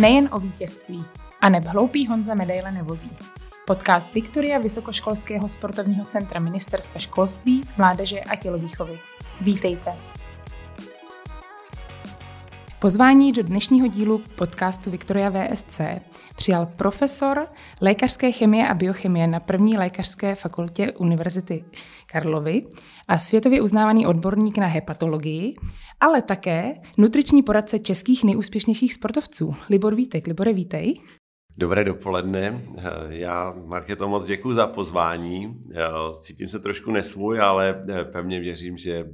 Nejen o vítězství. A neb hloupý Honza medaile nevozí. Podcast Viktoria Vysokoškolského sportovního centra Ministerstva školství, mládeže a tělovýchovy. Vítejte. Pozvání do dnešního dílu podcastu Viktoria VSC přijal profesor lékařské chemie a biochemie na první lékařské fakultě Univerzity Karlovy a světově uznávaný odborník na hepatologii, ale také nutriční poradce českých nejúspěšnějších sportovců. Libor Vítek. Libore, vítej. Dobré dopoledne. Já, Marketo, moc děkuji za pozvání. Cítím se trošku nesvůj, ale pevně věřím, že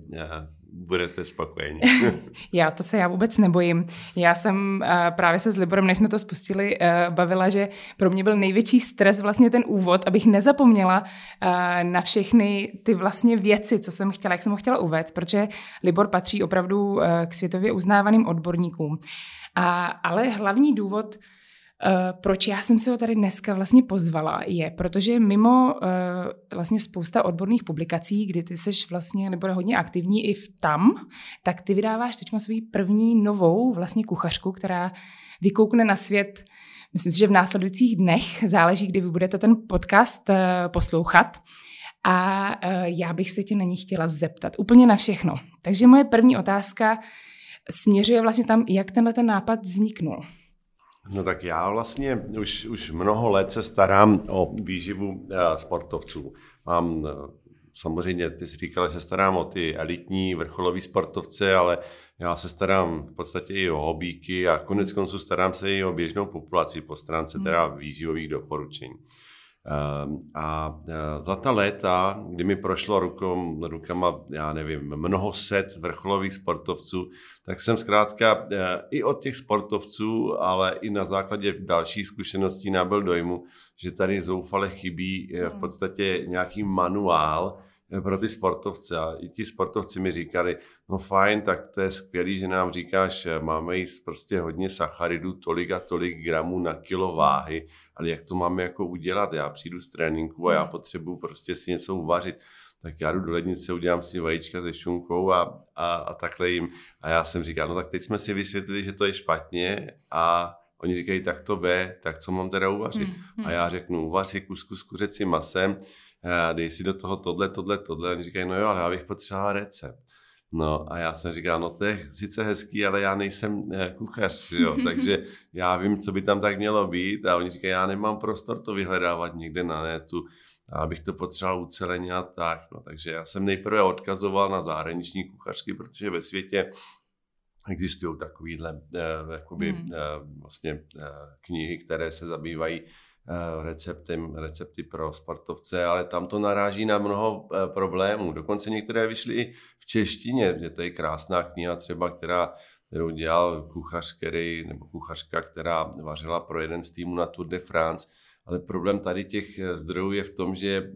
budete spokojeni. já to se já vůbec nebojím. Já jsem uh, právě se s Liborem, než jsme to spustili, uh, bavila, že pro mě byl největší stres vlastně ten úvod, abych nezapomněla uh, na všechny ty vlastně věci, co jsem chtěla, jak jsem ho chtěla uvést, protože Libor patří opravdu uh, k světově uznávaným odborníkům. A, ale hlavní důvod, proč já jsem se ho tady dneska vlastně pozvala, je, protože mimo uh, vlastně spousta odborných publikací, kdy ty seš vlastně, nebo hodně aktivní i v tam, tak ty vydáváš teď svou první novou vlastně kuchařku, která vykoukne na svět, myslím si, že v následujících dnech, záleží, kdy vy budete ten podcast uh, poslouchat. A já bych se tě na ní chtěla zeptat úplně na všechno. Takže moje první otázka směřuje vlastně tam, jak tenhle ten nápad vzniknul. No tak já vlastně už, už mnoho let se starám o výživu uh, sportovců. Mám uh, samozřejmě, ty jsi říkal, že se starám o ty elitní vrcholový sportovce, ale já se starám v podstatě i o hobíky a konec konců starám se i o běžnou populaci po stránce hmm. teda výživových doporučení. Ehm, a e, za ta léta, kdy mi prošlo rukom, rukama, já nevím, mnoho set vrcholových sportovců, tak jsem zkrátka e, i od těch sportovců, ale i na základě dalších zkušeností nabil dojmu, že tady zoufale chybí e, v hmm. podstatě nějaký manuál, pro ty sportovce. A i ti sportovci mi říkali, no fajn, tak to je skvělý, že nám říkáš, máme jíst prostě hodně sacharidů, tolik a tolik gramů na kilo váhy, ale jak to máme jako udělat? Já přijdu z tréninku a já hmm. potřebuju prostě si něco uvařit tak já jdu do lednice, udělám si vajíčka se šunkou a, a, a takhle jim. A já jsem říkal, no tak teď jsme si vysvětlili, že to je špatně a oni říkají, tak to be, tak co mám teda uvařit? Hmm, hmm. A já řeknu, uvař si kusku s kuřecím masem, dej si do toho tohle, tohle, tohle. Oni říkají, no jo, ale já bych potřeboval recept. No a já jsem říkal, no to je sice hezký, ale já nejsem eh, kuchař, jo? takže já vím, co by tam tak mělo být a oni říkají, já nemám prostor to vyhledávat někde na netu, abych to potřeboval uceleně a tak. No, takže já jsem nejprve odkazoval na zahraniční kuchařky, protože ve světě existují takovýhle eh, jakoby, mm. eh, vlastně eh, knihy, které se zabývají receptem, recepty pro sportovce, ale tam to naráží na mnoho eh, problémů. Dokonce některé vyšly i v češtině, že to je krásná kniha třeba, která kterou dělal kuchař, který, nebo kuchařka, která vařila pro jeden z týmů na Tour de France. Ale problém tady těch eh, zdrojů je v tom, že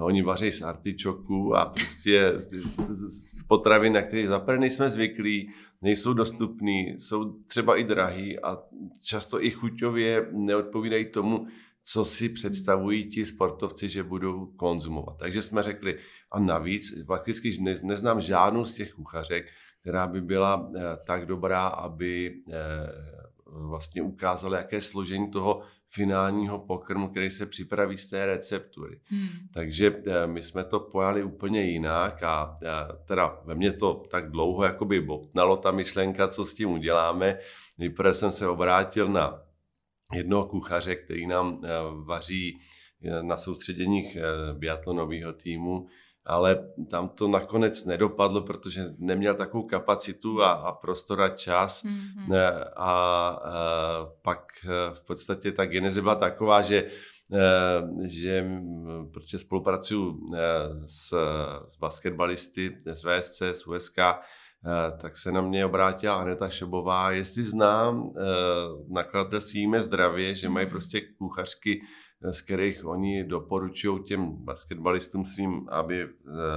oni vaří z artičoku a prostě z, potravin, na které zaprvé nejsme zvyklí, nejsou dostupný, jsou třeba i drahý a často i chuťově neodpovídají tomu, co si představují ti sportovci, že budou konzumovat. Takže jsme řekli, a navíc prakticky ne, neznám žádnou z těch kuchařek, která by byla eh, tak dobrá, aby eh, vlastně ukázala, jaké složení toho finálního pokrmu, který se připraví z té receptury. Hmm. Takže eh, my jsme to pojali úplně jinak a eh, teda ve mně to tak dlouho jakoby botnalo ta myšlenka, co s tím uděláme. Nejprve jsem se obrátil na jednoho kuchaře, který nám eh, vaří na soustředěních biatlonového týmu, ale tam to nakonec nedopadlo, protože neměl takovou kapacitu a, a prostor a čas. Mm-hmm. A, a pak e, v podstatě ta geneze byla taková, že, že protože spolupracuju s, s basketbalisty z VSC, z USK, tak se na mě obrátila Aneta Šobová, jestli znám nakladatelství Jíme zdravě, že mají mhm. prostě kuchařky z kterých oni doporučují těm basketbalistům svým, aby eh,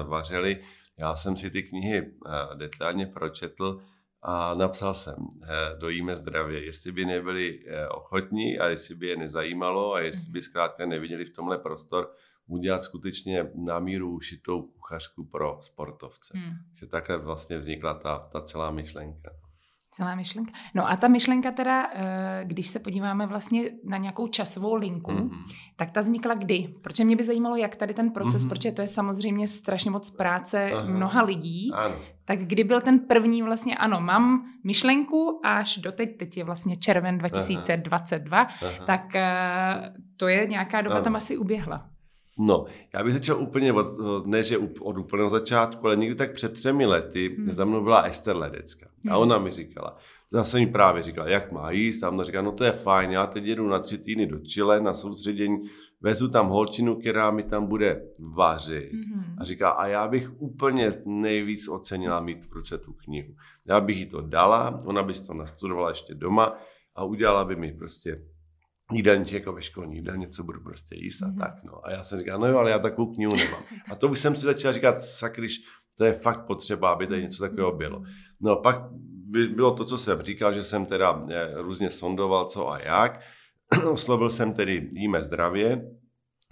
vařili. Já jsem si ty knihy eh, detailně pročetl a napsal jsem, eh, dojíme zdravě, jestli by nebyli ochotní a jestli by je nezajímalo a jestli by mhm. zkrátka neviděli v tomhle prostor, udělat skutečně na míru ušitou kuchařku pro sportovce. Hmm. Že takhle vlastně vznikla ta, ta celá myšlenka. Celá myšlenka. No a ta myšlenka teda, eh, když se podíváme vlastně na nějakou časovou linku, mm-hmm. tak ta vznikla kdy? Protože mě by zajímalo, jak tady ten proces, mm-hmm. protože to je samozřejmě strašně moc práce Aha. mnoha lidí. Ano. Tak kdy byl ten první vlastně, ano, mám myšlenku až do teď, teď je vlastně červen 2022, Aha. Aha. tak eh, to je nějaká doba ano. tam asi uběhla. No, já bych začal úplně od, ne, že od úplného začátku, ale někdy tak před třemi lety hmm. za mnou byla Ester Ledecka. Hmm. A ona mi říkala, zase mi právě říkala, jak má jíst. A ona říkala, no to je fajn, já teď jedu na tři týdny do Chile na soustředění, vezu tam holčinu, která mi tam bude vařit. Mm-hmm. A říká, a já bych úplně nejvíc ocenila mít v ruce tu knihu. Já bych jí to dala, ona by to nastudovala ještě doma a udělala by mi prostě jídelníček jako ve školní jídelně, něco budu prostě jíst a mm-hmm. tak. No. A já jsem říkal, no jo, ale já takovou knihu nemám. A to už jsem si začal říkat, sakryš, to je fakt potřeba, aby tady něco takového mhm. bylo. No pak bylo to, co jsem říkal, že jsem teda eh, různě sondoval, co a jak. Oslovil jsem tedy Jíme zdravě,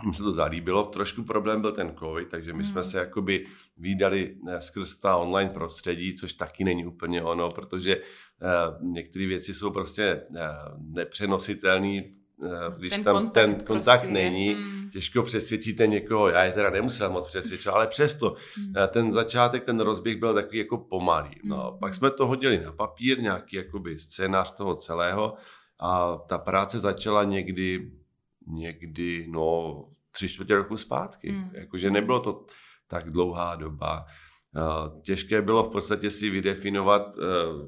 mně se to zalíbilo. Trošku problém byl ten covid, takže my jsme mhm. se jakoby výdali eh, skrz ta online prostředí, což taky není úplně ono, protože uh, některé věci jsou prostě nepřenositelné Eh, když ten tam kontakt ten kontakt prostě není, mm. těžko přesvědčíte někoho, já je teda nemusel moc přesvědčit, ale přesto mm. ten začátek, ten rozběh byl takový jako pomalý. No, mm. Pak jsme to hodili na papír, nějaký jakoby scénář toho celého a ta práce začala někdy, někdy, no, tři čtvrtě roku zpátky. Mm. Jakože nebylo to tak dlouhá doba. Těžké bylo v podstatě si vydefinovat, eh,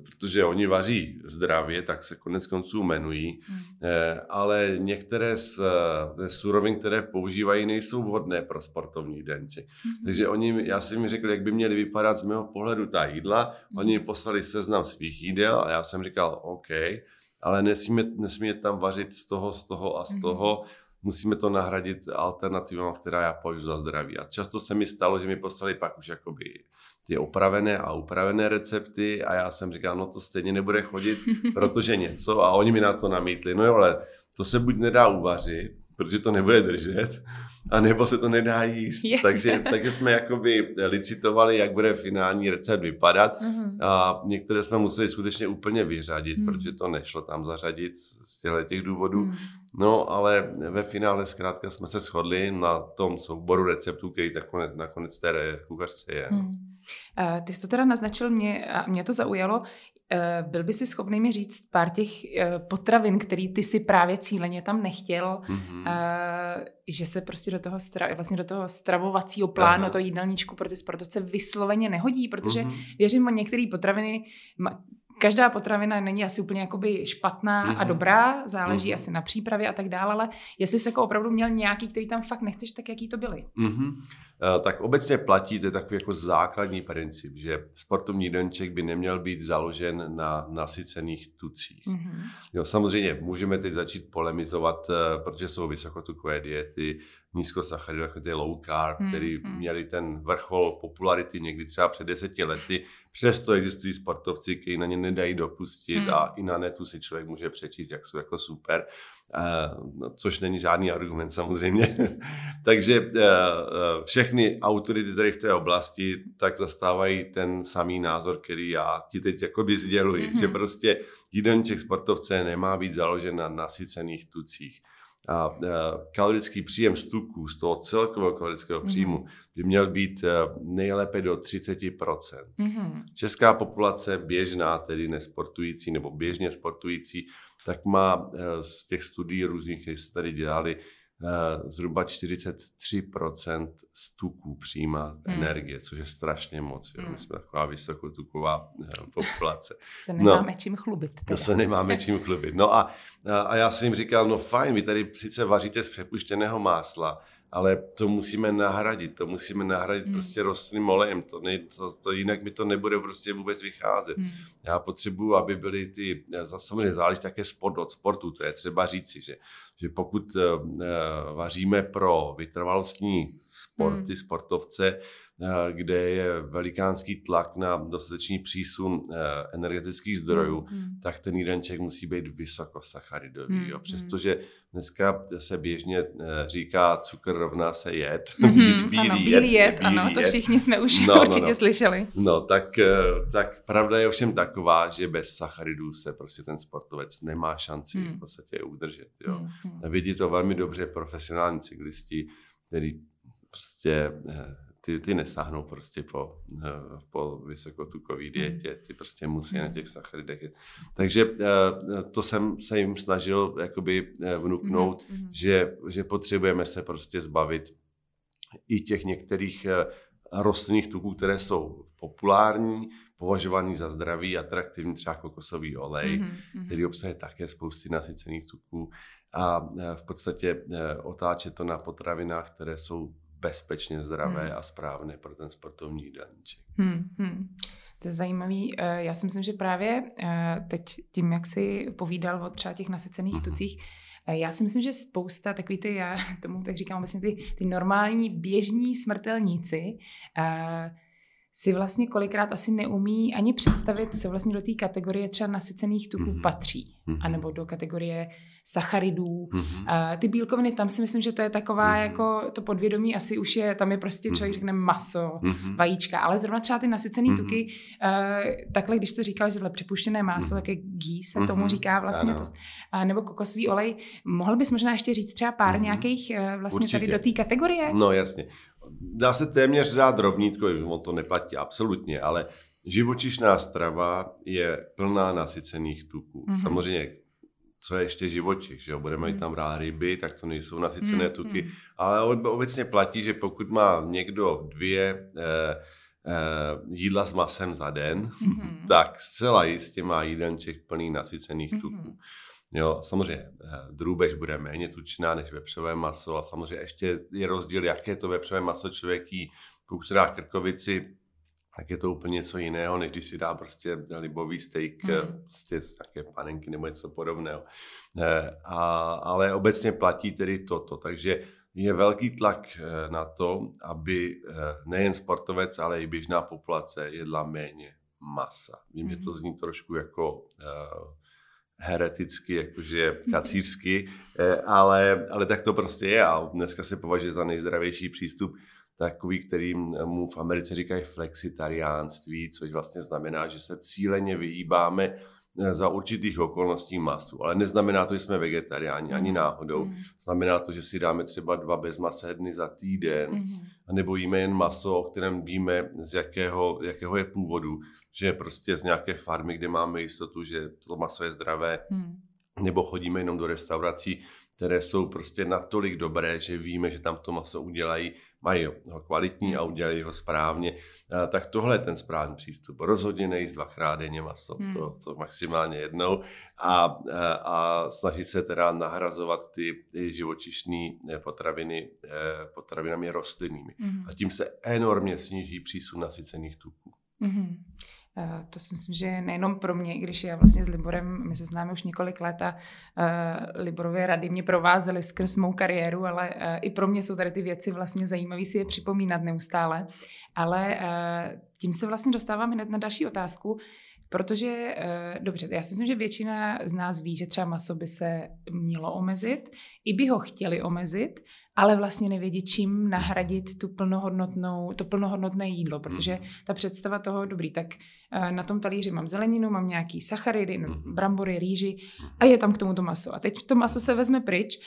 protože oni vaří zdravě, tak se konec konců jmenují, hmm. Eh, ale některé z, eh, z surovin, které používají, nejsou vhodné pro sportovní denček. Hmm. Takže oni, já jsem mi řekl, jak by měly vypadat z mého pohledu ta jídla. Hmm. Oni mi poslali seznam svých jídel a já jsem říkal, OK, ale nesmíme, nesmíme tam vařit z toho, z toho a z hmm. toho musíme to nahradit alternativou, která já považuji za zdraví. A často se mi stalo, že mi poslali pak už jakoby ty opravené a upravené recepty a já jsem říkal, no to stejně nebude chodit, protože něco a oni mi na to namítli, no jo, ale to se buď nedá uvařit, protože to nebude držet, a nebo se to nedá jíst. Yes. Takže, takže jsme jakoby licitovali, jak bude finální recept vypadat mm-hmm. a některé jsme museli skutečně úplně vyřadit, mm. protože to nešlo tam zařadit z těchto těch důvodů. Mm. No, ale ve finále zkrátka jsme se shodli na tom souboru receptů, který nakonec, nakonec té kuchařce je. Mm. Uh, ty jsi to teda naznačil, mě, a mě to zaujalo. Uh, byl by si schopný mi říct pár těch uh, potravin, který ty si právě cíleně tam nechtěl, mm-hmm. že se prostě do toho, stra, vlastně do toho stravovacího plánu, Aha. to jídelníčku pro ty sportovce vysloveně nehodí, protože mm-hmm. věřím o některé potraviny, každá potravina není asi úplně jakoby špatná mm-hmm. a mhm. dobrá, záleží mm-hmm. asi na přípravě a tak dále, ale jestli jsi jako opravdu měl nějaký, který tam fakt nechceš, tak jaký to byly? Mm-hmm. Uh, tak obecně platí, to je takový jako základní princip, že sportovní jídelníček by neměl být založen na nasycených tucích. Mm-hmm. Jo, samozřejmě můžeme teď začít polemizovat, uh, protože jsou vysokotukové diety, nízkosacharidové, jako ty low carb, hmm, který hmm. měli ten vrchol popularity někdy třeba před deseti lety. Přesto existují sportovci, kteří na ně nedají dopustit hmm. a i na netu si člověk může přečíst, jak jsou jako super, uh, což není žádný argument samozřejmě. Takže uh, všechny autority tady v té oblasti tak zastávají ten samý názor, který já ti teď jakoby sděluji, hmm. že prostě jídelníček sportovce nemá být založen na nasycených tucích a kalorický příjem z tuků, z toho celkového kalorického mhm. příjmu, mm-hmm. by měl být e, nejlépe do 30%. Mm-hmm. Česká populace běžná, tedy nesportující nebo běžně sportující, tak má e, z těch studií různých, které se tady dělali, zhruba 43% z tuků přijímá hmm. energie, což je strašně moc. Jo. Hmm. My jsme taková vysokotuková eh, populace. se nemáme no, čím chlubit. Teda. To se nemáme čím chlubit. No a, a já jsem jim říkal, no fajn, vy tady sice vaříte z přepuštěného másla, ale to musíme nahradit, to musíme nahradit hmm. prostě rostlinným olejem, to, ne, to, to jinak mi to nebude prostě vůbec vycházet. Hmm. Já potřebuju, aby byly ty, samozřejmě záleží také sport od sportu, to je třeba říci, že, že pokud uh, vaříme pro vytrvalostní sporty, hmm. sportovce, kde je velikánský tlak na dostatečný přísun eh, energetických zdrojů, mm, mm. tak ten jídelníček musí být vysokosacharidový. Mm, jo. Přestože dneska se běžně říká, cukr rovná se jed. Mm-hmm, bílý, ano, bílý jed, jed, ano, to všichni jsme už no, určitě no, no. slyšeli. No, tak, tak pravda je ovšem taková, že bez sacharidů se prostě ten sportovec nemá šanci mm. v podstatě udržet. Jo. Mm, Vidí to velmi dobře profesionální cyklisti, který prostě ty, ty nesáhnou prostě po, eh, po vysokotukové hmm. dietě, ty prostě musí na hmm. těch sacharidech. Takže eh, to jsem se jim snažil jakoby eh, vnuknout, mm-hmm. že, že potřebujeme se prostě zbavit i těch některých rostlinných tuků, které jsou populární, považovaný za zdravý, atraktivní, třeba kokosový olej, mm-hmm. který obsahuje také spousty nasycených tuků a v podstatě otáčet to na potravinách, které jsou bezpečně zdravé hmm. a správné pro ten sportovní jídelníček. Hmm, hmm. To je zajímavý. Eh, já si myslím, že právě eh, teď tím, jak jsi povídal o třeba těch nasycených hmm. tucích, eh, já si myslím, že spousta takový ty, já tomu tak říkám vlastně ty, ty normální běžní smrtelníci, si vlastně kolikrát asi neumí ani představit, co vlastně do té kategorie třeba nasycených tuků mm-hmm. patří, mm-hmm. anebo do kategorie sacharidů. Mm-hmm. Uh, ty bílkoviny, tam si myslím, že to je taková mm-hmm. jako to podvědomí asi už je, tam je prostě člověk mm-hmm. řekne maso, mm-hmm. vajíčka, ale zrovna třeba ty nasycené mm-hmm. tuky, uh, takhle když to říkal, že přepuštěné máslo, mm-hmm. tak je gí se mm-hmm. tomu říká vlastně, to, uh, nebo kokosový olej. Mohl bys možná ještě říct třeba pár mm-hmm. nějakých uh, vlastně Určitě. tady do té kategorie? No jasně dá se téměř dát rovnítko, on to neplatí absolutně, ale živočišná strava je plná nasycených tuků. Mm-hmm. Samozřejmě, co je ještě živočich, že jo? budeme mít mm. tam rád ryby, tak to nejsou nasycené mm-hmm. tuky, mm. ale obecně platí, že pokud má někdo dvě eh, eh, jídla s masem za den, mm-hmm. tak zcela jistě má jídelníček plný nasycených mm-hmm. tuků. Jo, samozřejmě eh, drůbež bude méně tučná než vepřové maso a samozřejmě ještě je rozdíl, jaké to vepřové maso člověk jí, pokud se dá krkovici, tak je to úplně něco jiného, než když si dá prostě libový steak mm. prostě z nějaké panenky nebo něco podobného. Eh, a, ale obecně platí tedy toto, takže je velký tlak na to, aby nejen sportovec, ale i běžná populace jedla méně masa. Vím, mm. že to hmm. zní trošku jako hereticky, jakože kacířsky, eh, ale, ale tak to prostě je a dneska se považuje za nejzdravější přístup takový, který mu v Americe říkají flexitariánství, což vlastně znamená, že se cíleně vyhýbáme za určitých okolností masu. Ale neznamená to, že jsme vegetariáni, ani mm. náhodou. Mm. Znamená to, že si dáme třeba dva bezmasé dny za týden, mm. nebo jíme jen maso, o kterém víme, z jakého, jakého je původu, že je prostě z nějaké farmy, kde máme jistotu, že to maso je zdravé, mm. nebo chodíme jenom do restaurací, které jsou prostě natolik dobré, že víme, že tam to maso udělají mají ho kvalitní a hmm. udělají ho správně, tak tohle je ten správný přístup. Rozhodně nejíst dvakrát denně maso, hmm. to, to maximálně jednou a, a snažit se teda nahrazovat ty, ty živočišné eh, potraviny eh, potravinami rostlinnými. Hmm. A tím se enormně sníží přísun nasycených tuků. Hmm. Eh, to si myslím, že nejenom pro mě, když já vlastně s Liborem, my se známe už několik let a uh, Liborové rady mě provázely skrz mou kariéru, ale uh, i pro mě jsou tady ty věci vlastně zajímavé si je připomínat neustále. Ale tím se vlastně dostávám hned na další otázku, Protože, dobře, já si myslím, že většina z nás ví, že třeba maso by se mělo omezit, i by ho chtěli omezit, ale vlastně nevědí, čím nahradit tu plnohodnotnou, to plnohodnotné jídlo, protože hmm. ta představa toho, dobrý, tak eh, na tom talíři mám zeleninu, mám nějaký sacharidy, hmm. brambory, rýži a je tam k tomu to maso. A teď to maso se vezme pryč.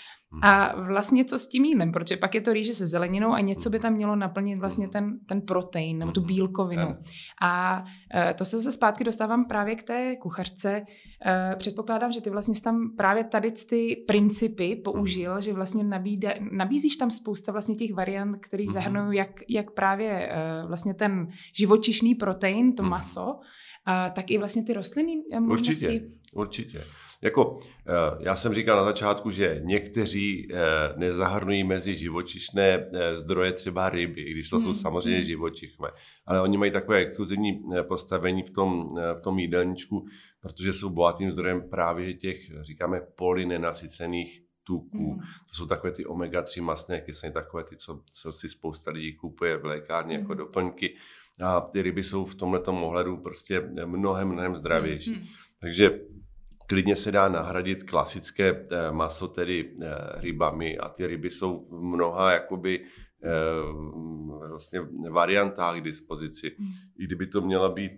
A vlastně co s tím jídlem, protože pak je to rýže se zeleninou a něco by tam mělo naplnit vlastně ten, ten protein nebo tu bílkovinu. A e, to se zase zpátky dostávám právě k té kuchařce. E, předpokládám, že ty vlastně tam právě tady ty principy použil, že vlastně nabíde, nabízíš tam spousta vlastně těch variant, které zahrnují jak, jak právě e, vlastně ten živočišný protein, to maso, tak i vlastně ty rostliny možnosti. Určitě, určitě. Jako, eh, já jsem říkal na začátku, že někteří eh, nezahrnují mezi živočišné eh, zdroje třeba ryby, i když to jsou hmm, samozřejmě hmm. živočichné, ale oni mají takové exkluzivní postavení v tom, v tom jídelníčku, protože jsou bohatým zdrojem právě těch, říkáme, polynenasycených tuků. Mm. To jsou takové ty omega-3 masné kyseliny, takové ty, co, co si spousta lidí kupuje v lékárně mm. jako doplňky. A ty ryby jsou v tomto ohledu prostě mnohem, mnohem zdravější. Mm. Takže klidně se dá nahradit klasické eh, maso, tedy eh, rybami a ty ryby jsou v mnoha jakoby vlastně variantách k dispozici. Hmm. I kdyby to měla být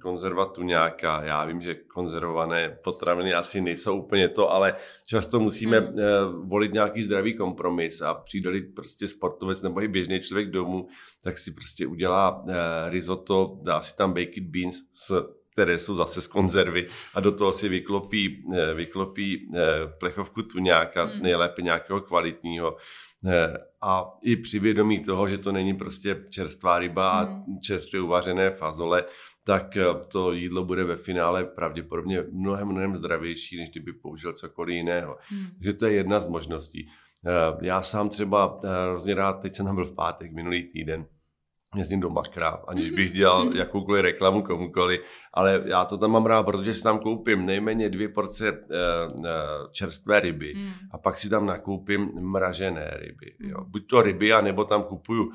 konzerva tuňáka, já vím, že konzervované potraviny asi nejsou úplně to, ale často musíme hmm. volit nějaký zdravý kompromis a přijde prostě sportovec nebo i běžný člověk domů, tak si prostě udělá risotto, dá si tam baked beans s které jsou zase z konzervy a do toho si vyklopí, eh, vyklopí eh, plechovku tuňáka, mm. nejlépe nějakého kvalitního. Eh, a i při vědomí toho, že to není prostě čerstvá ryba a mm. čerstvě uvařené fazole, tak to jídlo bude ve finále pravděpodobně mnohem, mnohem zdravější, než kdyby použil cokoliv jiného. Mm. Takže to je jedna z možností. Já sám třeba hrozně rád, teď jsem tam byl v pátek minulý týden, jezdím do Makra, aniž bych dělal mhm. jakoukoliv reklamu komukoli, ale já to tam mám rád, protože si tam koupím nejméně dvě porce uh, uh, čerstvé ryby mm. a pak si tam nakoupím mražené ryby. Jo. Mhm. Buď to ryby, anebo tam kupuju uh,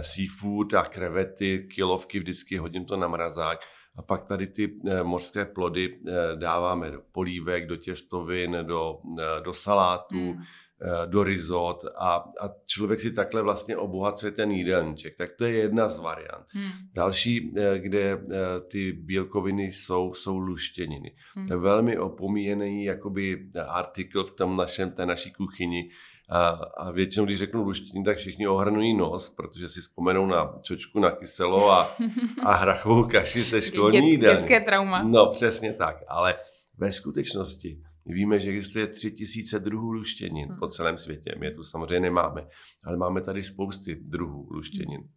seafood a krevety, kilovky, vždycky hodím to na mrazák. A pak tady ty mořské plody dáváme do polívek, do těstovin, do, do salátů. Mm Eh, do risot a, a člověk si takhle vlastně obohacuje ten jídelníček. Tak to je jedna z variant. Hmm. Další, eh, kde eh, ty bílkoviny jsou, jsou luštěniny. Hmm. To je velmi opomíjený jakoby artikl v tom našem, té naší kuchyni. A, a většinou, když řeknu luštění, tak všichni ohrnují nos, protože si vzpomenou na čočku na kyselo a, a hrachovou kaši se školní Dět, Dětské trauma. No, přesně tak. Ale ve skutečnosti my víme, že existuje tři tisíce druhů luštěnin hmm. po celém světě. My je tu samozřejmě nemáme, ale máme tady spousty druhů luštěnin. Hmm.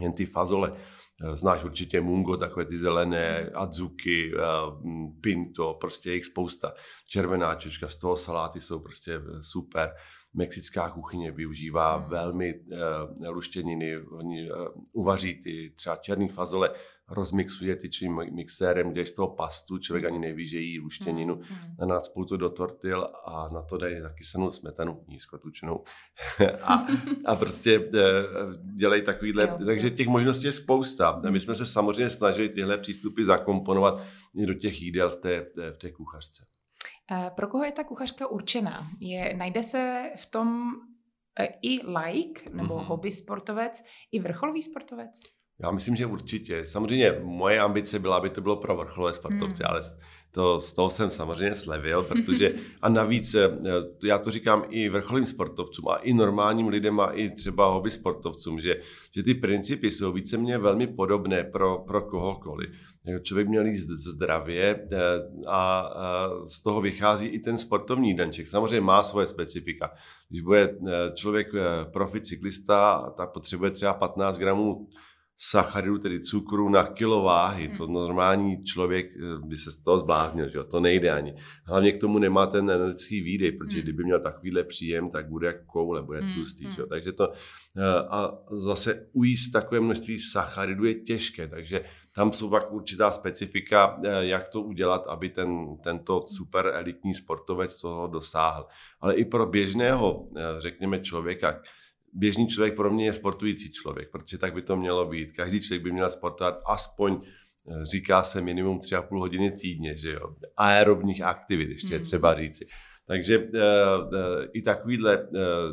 Jen ty fazole, eh, znáš určitě mungo, takové ty zelené, hmm. adzuki, eh, pinto, prostě jich spousta. Červená čočka, z toho saláty jsou prostě eh, super. Mexická kuchyně využívá hmm. velmi luštěniny, oni uvaří ty třeba černý fazole, rozmixuje tyčím mixérem, kde z toho pastu, člověk ani neví, že jí luštěninu, mm, mm. a nácpou to do tortil a na to dají zakysanou smetanu nízkotučnou. a, a prostě eh, dělají takovýhle, jo, takže těch možností je spousta. A my mm. jsme se samozřejmě snažili tyhle přístupy zakomponovat do těch jídel v té, v té kuchařce. Pro koho je ta kuchařka určená? Je, najde se v tom eh, i like nebo mm-hmm. hobby sportovec, i vrcholový sportovec? Já myslím, že určitě. Samozřejmě moje ambice byla, aby to bylo pro vrcholové sportovce, hmm. ale to, z toho jsem samozřejmě slevil, protože a navíc eh, já to říkám i vrcholovým sportovcům a i normálním lidem a i třeba hobby sportovcům, že, že ty principy jsou víceméně velmi podobné pro, pro kohokoliv. Člověk měl jíst zdravě eh, a, a z toho vychází i ten sportovní denček. Samozřejmě má svoje specifika. Když bude eh, člověk profi cyklista, tak potřebuje třeba 15 gramů sacharidů, tedy cukru na kilo váhy. To hmm. normální člověk eh, by se z toho zbláznil, že jo? to nejde ani. Hlavně k tomu nemá ten energetický výdej, protože mm. kdyby měl takovýhle příjem, tak bude jako koule, bude mm. tlustý. Že jo? Takže to, eh, a zase ujíst takové množství sacharidů je těžké, takže tam jsou pak určitá specifika, eh, jak to udělat, aby ten, tento super elitní sportovec toho dosáhl. Ale i pro běžného, řekněme, člověka, běžný člověk pro mě je sportující člověk, protože tak by to mělo být. Každý člověk by měl sportovat aspoň eh, říká se minimum tři a půl hodiny týdně, že jo. Aerobních aktivit ještě mm. třeba říci. Takže uh, uh, i takovýhle uh,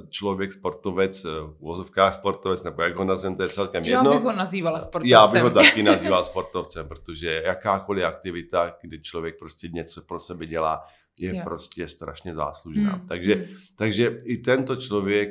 člověk, sportovec, v vozovkách sportovec, nebo jak ho nazveme, to je celkem jedno. Já bych ho nazývala sportovcem. Já bych ho taky nazýval sportovcem, protože jakákoliv aktivita, kdy člověk prostě něco pro sebe dělá, je jo. prostě strašně záslužná. Hmm. Takže, hmm. takže i tento člověk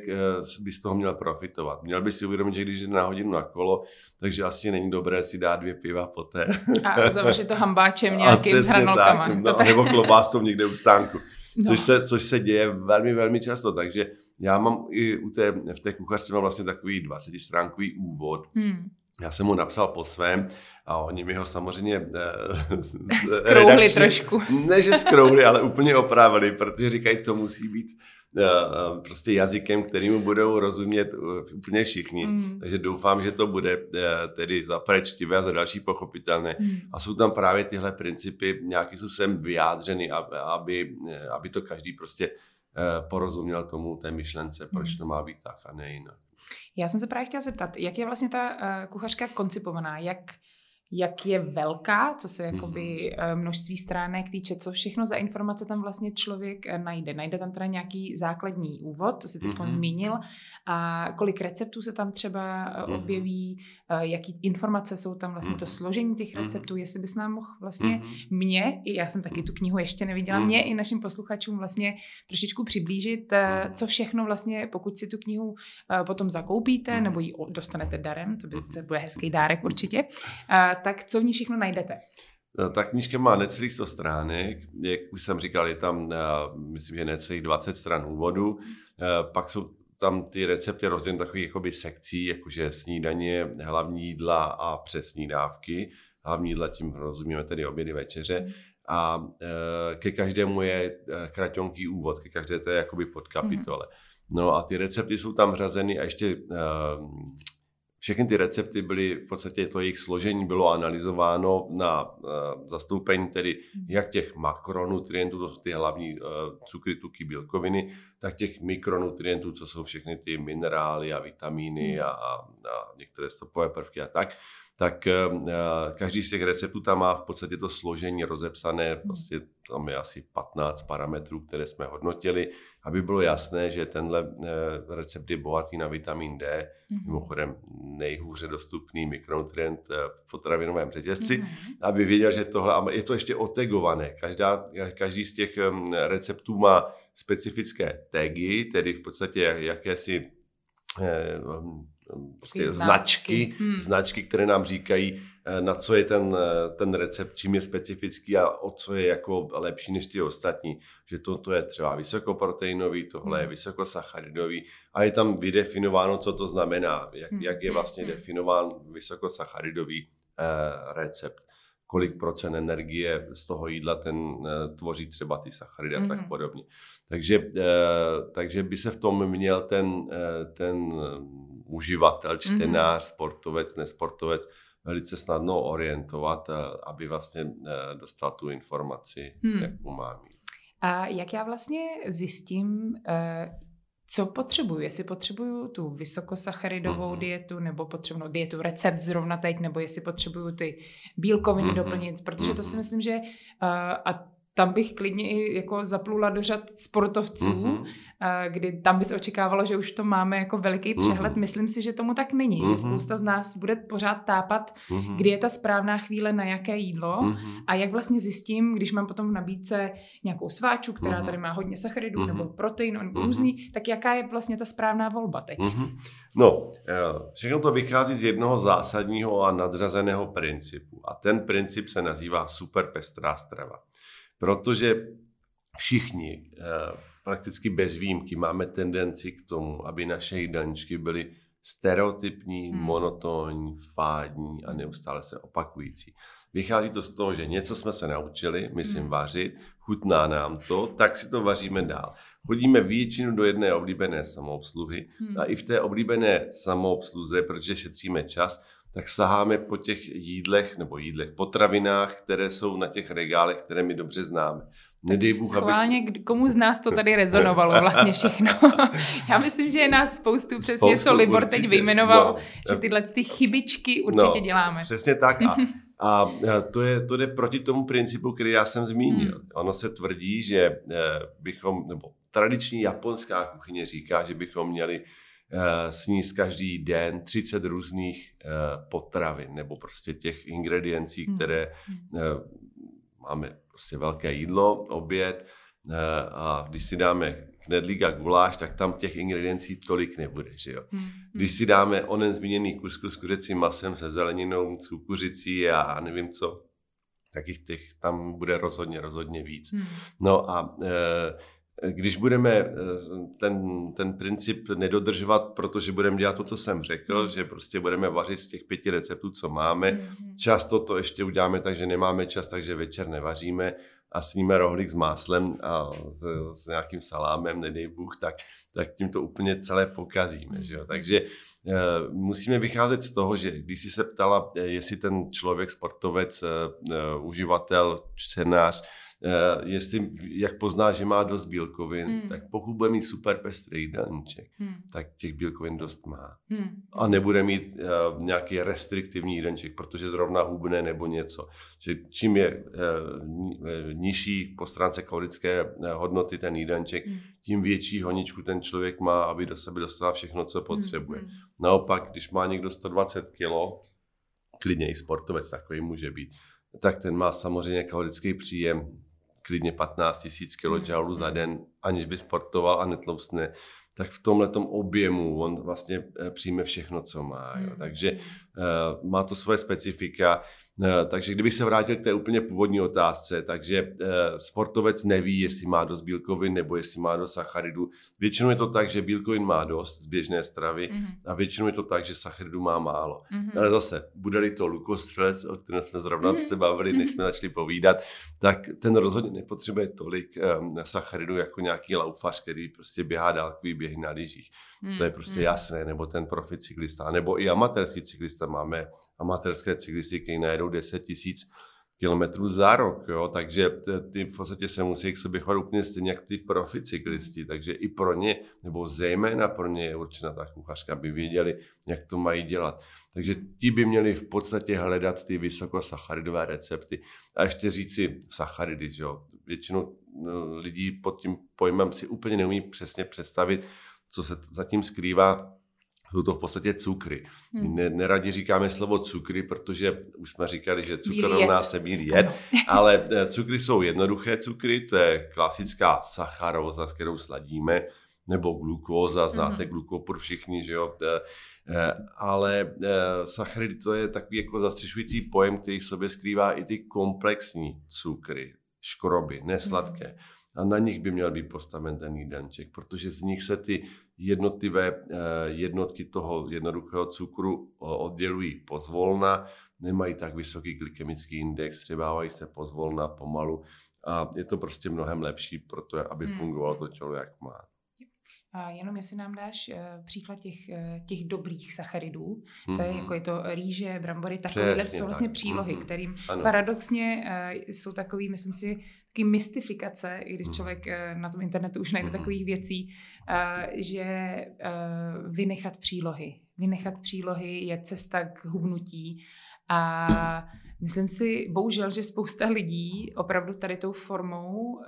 by z toho měl profitovat. Měl by si uvědomit, že když jde na hodinu na kolo, takže asi není dobré si dát dvě piva poté. A zavařit to hambáčem nějakým s hranolkama. Tak, no, nebo klobásou někde u stánku. No. Což, se, což se děje velmi, velmi často. Takže já mám i u té, v té kuchařce mám vlastně takový 20 stránkový úvod. Hmm. Já jsem mu napsal po svém a oni mi ho samozřejmě eh, skrouhli redakčně, trošku. Ne, že skrouhli, ale úplně opravili, protože říkají, to musí být eh, eh, prostě jazykem, kterýmu budou rozumět úplně všichni. Mm. Takže doufám, že to bude tedy za prečtivé a za další pochopitelné. Mm. A jsou tam právě tyhle principy nějakým způsobem vyjádřeny, aby, aby, to každý prostě porozuměl tomu té myšlence, proč hmm. to má být tak a ne jinak. Já jsem se právě chtěla zeptat, jak je vlastně ta kuchařka koncipovaná, jak jak je velká, co se jakoby mm-hmm. množství stránek týče, co všechno za informace tam vlastně člověk eh, najde. Najde tam teda nějaký základní úvod, to si teď mm-hmm. zmínil, a kolik receptů se tam třeba mm-hmm. objeví, jaký informace jsou tam vlastně to mhm. složení těch mhm. receptů, jestli bys nám mohl vlastně mě, já jsem taky tu knihu ještě neviděla, mě i našim posluchačům vlastně trošičku přiblížit, co všechno vlastně, pokud si tu knihu potom zakoupíte nebo ji dostanete darem, to by se bude hezký dárek určitě, tak co v ní všechno najdete? No, ta knížka má necelých 100 stránek, jak už jsem říkal, je tam, myslím, že necelých 20 stran úvodu, pak jsou tam ty recepty rozděleny takových jakoby sekcí, jakože snídaně, hlavní jídla a přesnídávky. Hlavní jídla tím rozumíme tedy obědy, večeře. Mm. A e, ke každému je kratonký úvod, ke každé to je jakoby podkapitole. Mm. No a ty recepty jsou tam řazeny a ještě e, všechny ty recepty byly, v podstatě to jejich složení bylo analyzováno na uh, zastoupení tedy hmm. jak těch makronutrientů, to jsou ty hlavní uh, cukry, tuky, bílkoviny, tak těch mikronutrientů, co jsou všechny ty minerály a vitamíny hmm. a, a některé stopové prvky a tak tak uh, každý z těch receptů tam má v podstatě to složení rozepsané, hmm. prostě tam je asi 15 parametrů, které jsme hodnotili, aby bylo jasné, že tenhle uh, recept je bohatý na vitamin D, mm-hmm. mimochodem nejhůře dostupný mikronutrient v potravinovém řetězci, mm-hmm. aby věděl, že tohle, je to ještě otegované. Každá, každý z těch receptů má specifické tagy, tedy v podstatě jakési prostě značky, hmm. značky, které nám říkají, eh, na co je ten, eh, ten recept, čím je specifický a o co je jako lepší než ty ostatní. Že to, to je třeba vysokoproteinový, tohle hmm. je vysokosacharidový a je tam vydefinováno, co to znamená, jak, hmm. jak je hmm, vlastně hmm. definován vysokosacharidový eh, recept kolik procent energie z toho jídla ten uh, tvoří třeba ty sacharidy a mm-hmm. tak mhm. podobně. Takže, uh, takže by se v tom měl ten, uh, ten uživatel, čtenář, mm-hmm. sportovec, nesportovec velice snadno orientovat, aby vlastně dostal tu informaci, hmm. jak má mít. A jak já vlastně zjistím, co potřebuju, jestli potřebuju tu vysokosacharidovou mm-hmm. dietu, nebo potřebuju dietu recept zrovna teď, nebo jestli potřebuju ty bílkoviny mm-hmm. doplnit, protože to si mhm. myslím, že uh, a tam bych klidně i jako zaplula do řad sportovců, mm-hmm. kdy tam by se očekávalo, že už to máme jako veliký mhm. přehled. Mm-hmm. Myslím si, že tomu tak není, mm-hmm. že mhm. spousta z nás bude pořád tápat, mm-hmm. kdy je ta správná chvíle na jaké jídlo mm-hmm. a jak vlastně zjistím, když mám potom v nabídce nějakou sváču, která mm-hmm. tady má hodně sacharidů mm-hmm. nebo protein, nebo mm-hmm. různý, tak jaká je vlastně ta správná volba teď? Mm-hmm. No, eh, všechno to vychází z jednoho zásadního a nadřazeného principu a ten princip se nazývá superpestrá strava. Protože všichni, eh, prakticky bez výjimky, máme tendenci k tomu, aby naše jídelníčky byly stereotypní, hmm. monotónní, fádní a neustále se opakující. Vychází to z toho, že něco jsme se naučili, myslím hmm. vařit, chutná nám to, tak si to vaříme dál. Chodíme většinu do jedné oblíbené samoobsluhy hmm. a i v té oblíbené samoobsluze, protože šetříme čas, tak saháme po těch jídlech nebo jídlech, potravinách, které jsou na těch regálech, které my dobře známe. Nedej Bůh, Schválně, aby... komu z nás to tady rezonovalo vlastně všechno. Já myslím, že je nás spoustu, přesně spoustu, co Libor určitě. teď vyjmenoval, no, že tyhle ty chybičky určitě no, děláme. Přesně tak. A, a to, je, to jde proti tomu principu, který já jsem zmínil. Hmm. Ono se tvrdí, že eh, bychom, nebo tradiční japonská kuchyně říká, že bychom měli Eh, sníst každý den 30 různých eh, potravin nebo prostě těch ingrediencí, hmm. které hmm. Eh, máme prostě velké jídlo, oběd a když si dáme knedlík a guláš, tak tam těch ingrediencí tolik nebude, že jo. Hmm. Když si dáme onen zmíněný kuskus s kuřecím masem, se zeleninou, s kukuřicí a nevím co, tak jich těch tam bude rozhodně, rozhodně víc. Hmm. No a e, když budeme eh, ten, ten princip nedodržovat, protože budeme dělat to, co jsem řekl, mm. že prostě budeme vařit z těch pěti receptů, co máme. Mm. Často to ještě uděláme tak, že nemáme čas, takže večer nevaříme a sníme rohlík s máslem a s, s nějakým salámem, nedej Bůh, tak, tak tím to úplně celé pokazíme. Že jo? Takže uh, musíme vycházet z toho, že když jsi se ptala, jestli ten člověk, sportovec, uživatel, čtenář, jestli, jak pozná, že má dost bílkovin, hmm. tak pokud bude mít super pestrý jídelníček, hmm. tak těch bílkovin dost má. Hmm. A nebude mít uh, nějaký restriktivní jídelníček, protože zrovna hubne nebo něco. Že čím je uh, nižší po stránce kalorické hodnoty ten jídelníček, hmm. tím větší honičku ten člověk má, aby do sebe dostal všechno, co potřebuje. Hmm. Naopak, když má někdo 120 kg, klidně i sportovec takový může být, tak ten má samozřejmě kalorický příjem klidně 15 000 kJ hmm. za hmm. den, aniž by sportoval a netloustne, tak v tomhle objemu on vlastně eh, přijme všechno, co má. Jo. Hmm. Takže uh, má to svoje specifika. Eh, takže kdybych se vrátil k té úplně původní otázce, takže eh, sportovec neví, jestli má dost bílkovin nebo jestli má dost sacharidu. Většinou je to tak, že bílkovin má dost z běžné stravy mm-hmm. a většinou je to tak, že sacharidu má málo. Mm-hmm. Ale zase, bude-li to lukostřelec, o kterém jsme zrovna mm-hmm. se bavili, než jsme začali povídat, tak ten rozhodně nepotřebuje tolik um, sacharidu jako nějaký laufař, který prostě běhá dálkový běhy na lyžích. Mm-hmm. To je prostě mm-hmm. jasné, nebo ten profi cyklista, nebo i amatérský cyklista. Máme amatérské cyklisty, kteří najedou 10 tisíc kilometrů za rok, jo? takže ty v podstatě se musí k sobě chovat úplně stejně jako ty profi cyklisti, takže i pro ně, nebo zejména pro ně je určena ta kuchařka, aby věděli, jak to mají dělat. Takže ti by měli v podstatě hledat ty vysokosacharidové recepty a ještě říci sacharidy, že jo? Většinou no, lidí pod tím pojmem si úplně neumí přesně představit, co se zatím skrývá jsou to v podstatě cukry. Hmm. Ne, neradi říkáme slovo cukry, protože už jsme říkali, že cukr rovná se bílý jed, ale eh, cukry jsou jednoduché cukry, to je klasická sacharóza, s kterou sladíme, nebo glukóza, znáte hmm. glukopor všichni, že jo, eh, ale eh, sacharidy to je takový jako zastřešující pojem, který v sobě skrývá i ty komplexní cukry, škroby, nesladké. Hmm a na nich by měl být postaven ten jídelníček, protože z nich se ty jednotlivé eh, jednotky toho jednoduchého cukru oddělují pozvolna, nemají tak vysoký glykemický index, třebávají se pozvolna, pomalu a je to prostě mnohem lepší pro to, aby hmm, fungovalo to hmm. tělo, jak má. A jenom jestli nám dáš uh, příklad těch, uh, těch dobrých sacharidů, mm-hmm. to je mhm. jako je to rýže, brambory, takové jsou vlastně tak. přílohy, mm-hmm. kterým ano. paradoxně jsou takový, myslím si, taky mystifikace, i když mhm. člověk uh, na tom internetu už najde mm-hmm. takových věcí, uh, že uh, vynechat přílohy. Vynechat přílohy je cesta k hubnutí a Myslím si, bohužel, že spousta lidí opravdu tady tou formou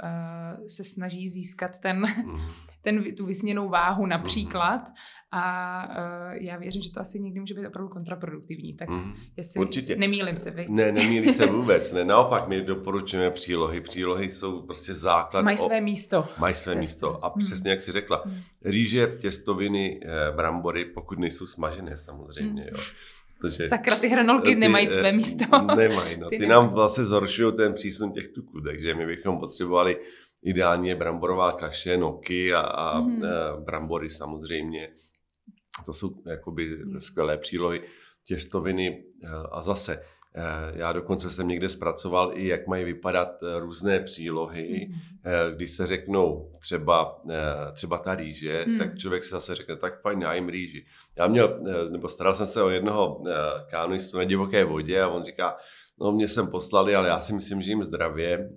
se snaží získat ten, mm ten, tu vysněnou váhu například. Mm. A uh, já věřím, že to asi někdy může být opravdu kontraproduktivní. Tak mm. jestli Určitě. nemýlim se vy. Ne, nemýlí se vůbec. Ne, naopak my doporučujeme přílohy. Přílohy jsou prostě základ. Mají své místo. Mají své místo. A mm. přesně jak jsi řekla, mm. rýže, těstoviny, eh, brambory, pokud nejsou smažené samozřejmě. Mm. Jo. Protože Sakra, ty hranolky ty, nemají své místo. Nemají, no. Ty, ty nám vlastně zhoršují ten přísun těch tuků, takže my bychom potřebovali ideálně bramborová kaše, noky a, a mm. brambory samozřejmě. To jsou jakoby mm. skvělé přílohy, těstoviny eh, a zase eh, já dokonce jsem někde zpracoval i, jak mají vypadat různé přílohy. Mm. Když se řeknou třeba, třeba ta rýže, mm. tak člověk si zase řekne, tak fajn, já jim rýži. Já měl, nebo staral jsem se o jednoho kánoistu na divoké vodě a on říká, no mě sem poslali, ale já si myslím, že jim zdravě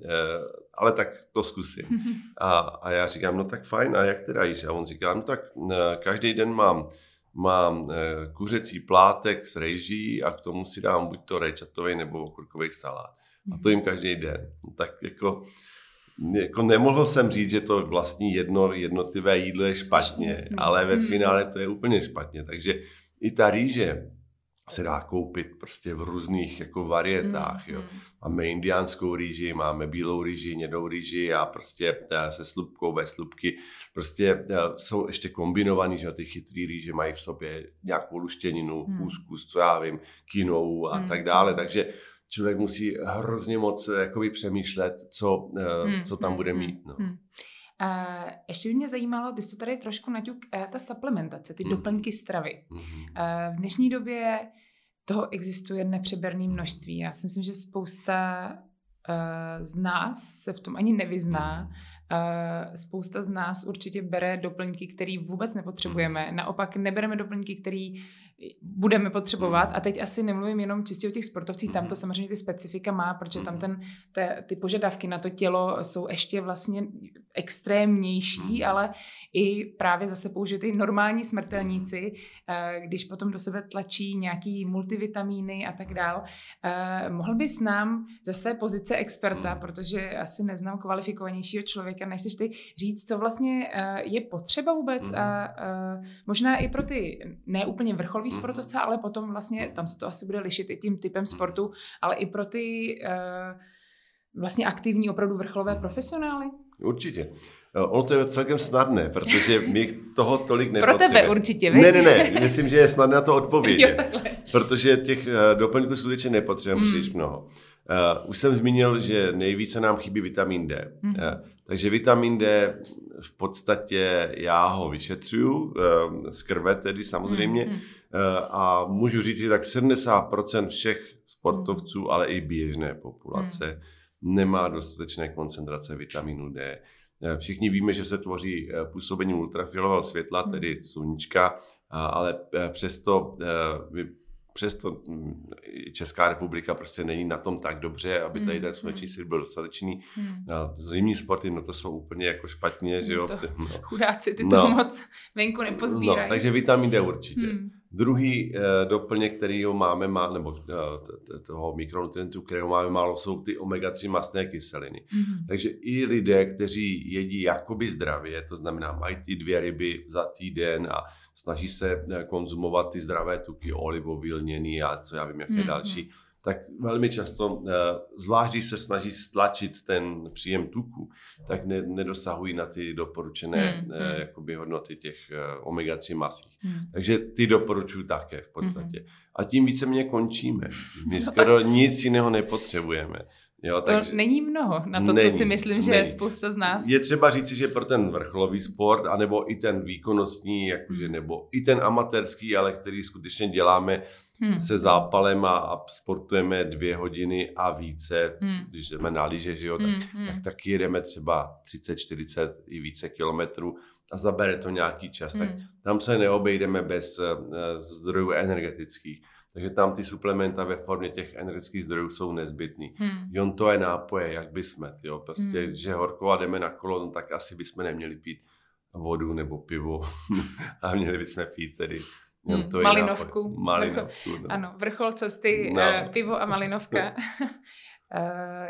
ale tak to zkusím. A, a já říkám, no tak fajn, a jak teda jíš? A on říká, no tak eh, každý den mám, mám eh, kuřecí plátek s rejží a k tomu si dám buď to rejčatový nebo okurkový salát. A to jim každý den. No, tak jako, jako nemohl jsem říct, že to vlastní jedno jednotlivé jídlo je špatně, Jasně. ale ve hmm. finále to je úplně špatně. Takže i ta rýže, se dá koupit prostě v různých jako varietách. Mm, jo. Mm. Máme indiánskou rýži, máme bílou rýži, nědou rýži a prostě eh, se slupkou, bez slupky. Prostě eh, jsou ještě kombinovaný, že ty chytrý rýže mají v sobě nějakou luštěninu, mm. kuskus, co já vím, kinou a mm. tak dále. Takže člověk musí hrozně moc eh, jakoby přemýšlet, co, mm. co tam mm. bude mít. No. Mm. Uh, ještě by mě zajímalo, ty jsi to tady trošku naťuk, uh, ta supplementace, ty mm. doplňky stravy. Mm. Uh, v dnešní době toho existuje nepřeberné množství. Já si myslím, že spousta uh, z nás se v tom ani nevyzná spousta z nás určitě bere doplňky, které vůbec nepotřebujeme. Naopak nebereme doplňky, které budeme potřebovat. A teď asi nemluvím jenom čistě o těch sportovcích, tam to samozřejmě ty specifika má, protože tam ten, te, ty požadavky na to tělo jsou ještě vlastně extrémnější, ale i právě zase použity normální smrtelníci, eh, když potom do sebe tlačí nějaký multivitamíny a tak dál. Eh, mohl bys nám ze své pozice experta, protože asi neznám kvalifikovanějšího člověka, než ty říct, co vlastně eh, je potřeba vůbec a možná i pro ty neúplně vrcholový sportovce, ale potom vlastně, tam se to asi bude lišit i tím typem sportu, ale i pro ty vlastně aktivní opravdu vrcholové profesionály? Určitě. Eh, ono to je celkem snadné, protože my toho tolik nepotřebujeme. Pro tebe určitě, Ne, ne, ne, myslím, že je snadné na to odpovědět. jo, protože těch eh, doplňků skutečně nepotřebujeme mm. příliš mnoho. Uh, už jsem zmínil, že nejvíce nám chybí vitamin D. Mm. Uh, takže vitamin D v podstatě já ho vyšetřuju, uh, z krve tedy samozřejmě, mm. Uh, a můžu říct, že tak 70% všech sportovců, mm. ale i běžné populace mm. nemá dostatečné koncentrace vitaminu D. Eh, všichni víme, že se tvoří eh, působením ultrafialového světla, hmm. tedy sluníčka, ale eh, přesto, přesto hm, Česká republika prostě není na tom tak dobře, aby tady hmm, ten sluneční hmm. svět byl dostatečný. Zimní sporty, no to jsou úplně jako špatně, že jo. To, no. Chudáci ty to no. moc venku nepozbírají. No, takže vitamin D určitě. Hmm. Druhý eh, doplněk, který ho máme, má, nebo eh, toho mikronutrientu, kterého máme málo, jsou ty omega-3 mastné kyseliny. Mm-hmm. Takže i lidé, kteří jedí jakoby zdravě, to znamená mají ty dvě ryby za týden a snaží se eh, konzumovat ty zdravé tuky, olivový, lněný a co já vím, jaké mm-hmm. další, tak velmi často, eh, zvlášť když se snaží stlačit ten příjem tuku, tak ne, nedosahují na ty doporučené mm, mm. jakoby hodnoty těch eh, omega-3 masí. Mm. Takže ty doporučuji také v podstatě. Mm. A tím více mě končíme. My skoro nic jiného nepotřebujeme. Jo, to takže není mnoho na to, není, co si myslím, že není. je spousta z nás. Je třeba říci, že pro ten vrcholový sport, anebo i ten výkonnostní, jakože, hmm. nebo i ten amatérský, ale který skutečně děláme hmm. se zápalem a, a sportujeme dvě hodiny a více, hmm. když jdeme na lyže, že jo, tak, hmm. hmm. tak taky jedeme třeba 30, 40 i více kilometrů a zabere to nějaký čas. Hmm. Tak tam se neobejdeme bez uh, zdrojů energetických. Takže tam ty suplementa ve formě těch energetických zdrojů jsou nezbytný. Hmm. Jon to je nápoje, jak by jsme, jo, prostě, hmm. že horko a jdeme na kolo, no, tak asi bychom neměli pít vodu nebo pivo a měli bychom pít tedy Hmm, to malinovku. Malinovku. Vrchol, no. Ano, vrchol cesty, no. uh, pivo a malinovka. Uh,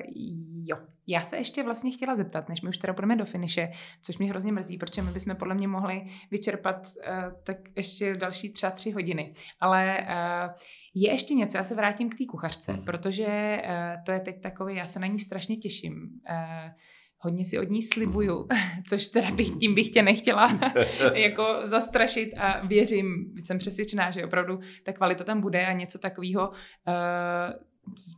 jo, já se ještě vlastně chtěla zeptat, než my už teda půjdeme do finiše, což mě hrozně mrzí, protože my bychom podle mě mohli vyčerpat uh, tak ještě další třeba tři hodiny. Ale uh, je ještě něco, já se vrátím k té kuchařce, mm. protože uh, to je teď takový, já se na ní strašně těším. Uh, hodně si od ní slibuju, mhm. což teda bych, tím bych tě nechtěla jako zastrašit a věřím, jsem přesvědčená, že opravdu ta kvalita tam bude a něco takového uh,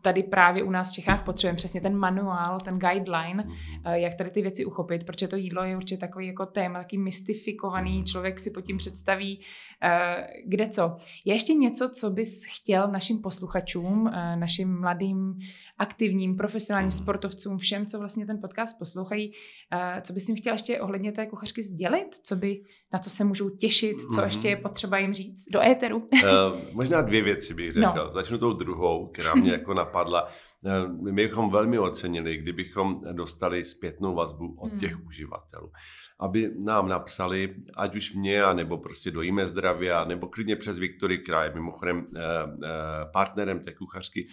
tady právě u nás v Čechách potřebujeme přesně ten manuál, ten guideline, mm-hmm. jak tady ty věci uchopit, protože to jídlo je určitě takový jako téma, taký mystifikovaný, mm-hmm. člověk si pod tím představí, eh, kde co. Je ještě něco, co bys chtěl našim posluchačům, eh, našim mladým, aktivním, profesionálním mm-hmm. sportovcům, všem, co vlastně ten podcast poslouchají, co bys jim chtěl ještě ohledně té kuchařky sdělit, co by, na co se můžou těšit, co mm-hmm. ještě je potřeba jim říct do éteru? uh, možná dvě věci bych řekl. No. Začnu tou druhou, která mě jako napadla. Eh, my bychom velmi ocenili, kdybychom dostali zpětnou vazbu od hmm. těch uživatelů. Aby nám napsali, ať už mě, nebo prostě dojíme zdravě, nebo klidně přes Viktory Kraj, mimochodem eh, eh, partnerem té kuchařky,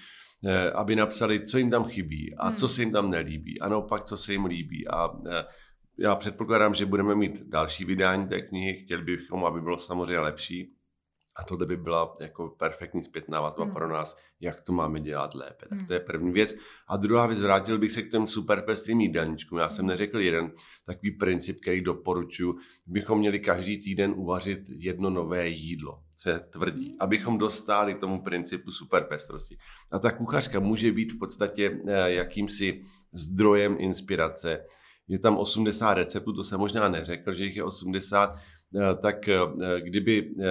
aby napsali, co jim tam chybí a hmm. co se jim tam nelíbí a naopak, co se jim líbí. A já předpokládám, že budeme mít další vydání té knihy, chtěli bychom, aby bylo samozřejmě lepší, a tohle by byla jako perfektní zpětná vazba hmm. pro nás, jak to máme dělat lépe. Tak hmm. to je první věc. A druhá věc, vrátil bych se k těm super pestrým jídelníčkům. Já jsem hmm. neřekl jeden takový princip, který doporučuji. Bychom měli každý týden uvařit jedno nové jídlo, se tvrdí, hmm. abychom dostali tomu principu super pestrosti. A ta kuchařka může být v podstatě eh, jakýmsi zdrojem inspirace. Je tam 80 receptů, to jsem možná neřekl, že jich je 80, Eh, tak eh, kdyby eh,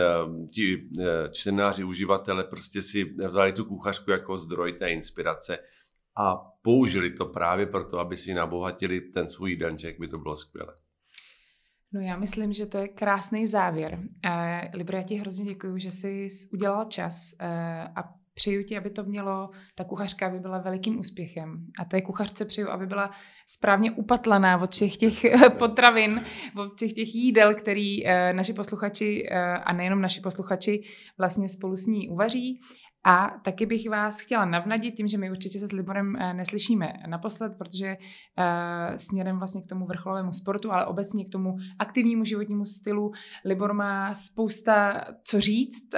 ti čtenáři, uživatele prostě si vzali tu kuchařku jako zdroj té inspirace a použili to právě proto, aby si nabohatili ten svůj jídelníček, by to bylo skvělé. No já myslím, že to je krásný závěr. Uh, Libro, já ti hrozně děkuji, že jsi udělal čas uh, a přeju ti, aby to mělo, ta kuchařka, aby byla velikým úspěchem. A té kuchařce přeju, aby byla správně upatlaná od všech těch potravin, od všech těch jídel, který uh, naši posluchači, uh, a nejenom naši posluchači, vlastně spolu s ní uvaří. A taky bych vás chtěla navnadit tím, že my určitě se s Liborem eh, neslyšíme naposled, protože směrem vlastně k tomu vrcholovému sportu, ale obecně k tomu aktivnímu životnímu stylu Libor má spousta co říct.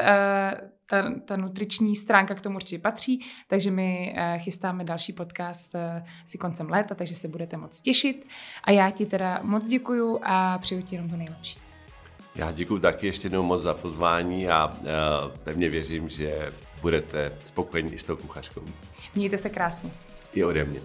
Ta, ta nutriční stránka k tomu určitě patří, takže my uh, chystáme další podcast uh, si koncem léta, takže se budete moc těšit. A já ti teda moc děkuju a přeju ti jenom to nejlepší. Já děkuji taky ještě jednou moc za pozvání a uh, pevně věřím, že budete spokojení i s tou kuchařkou. Mějte se krásně. I ode mě.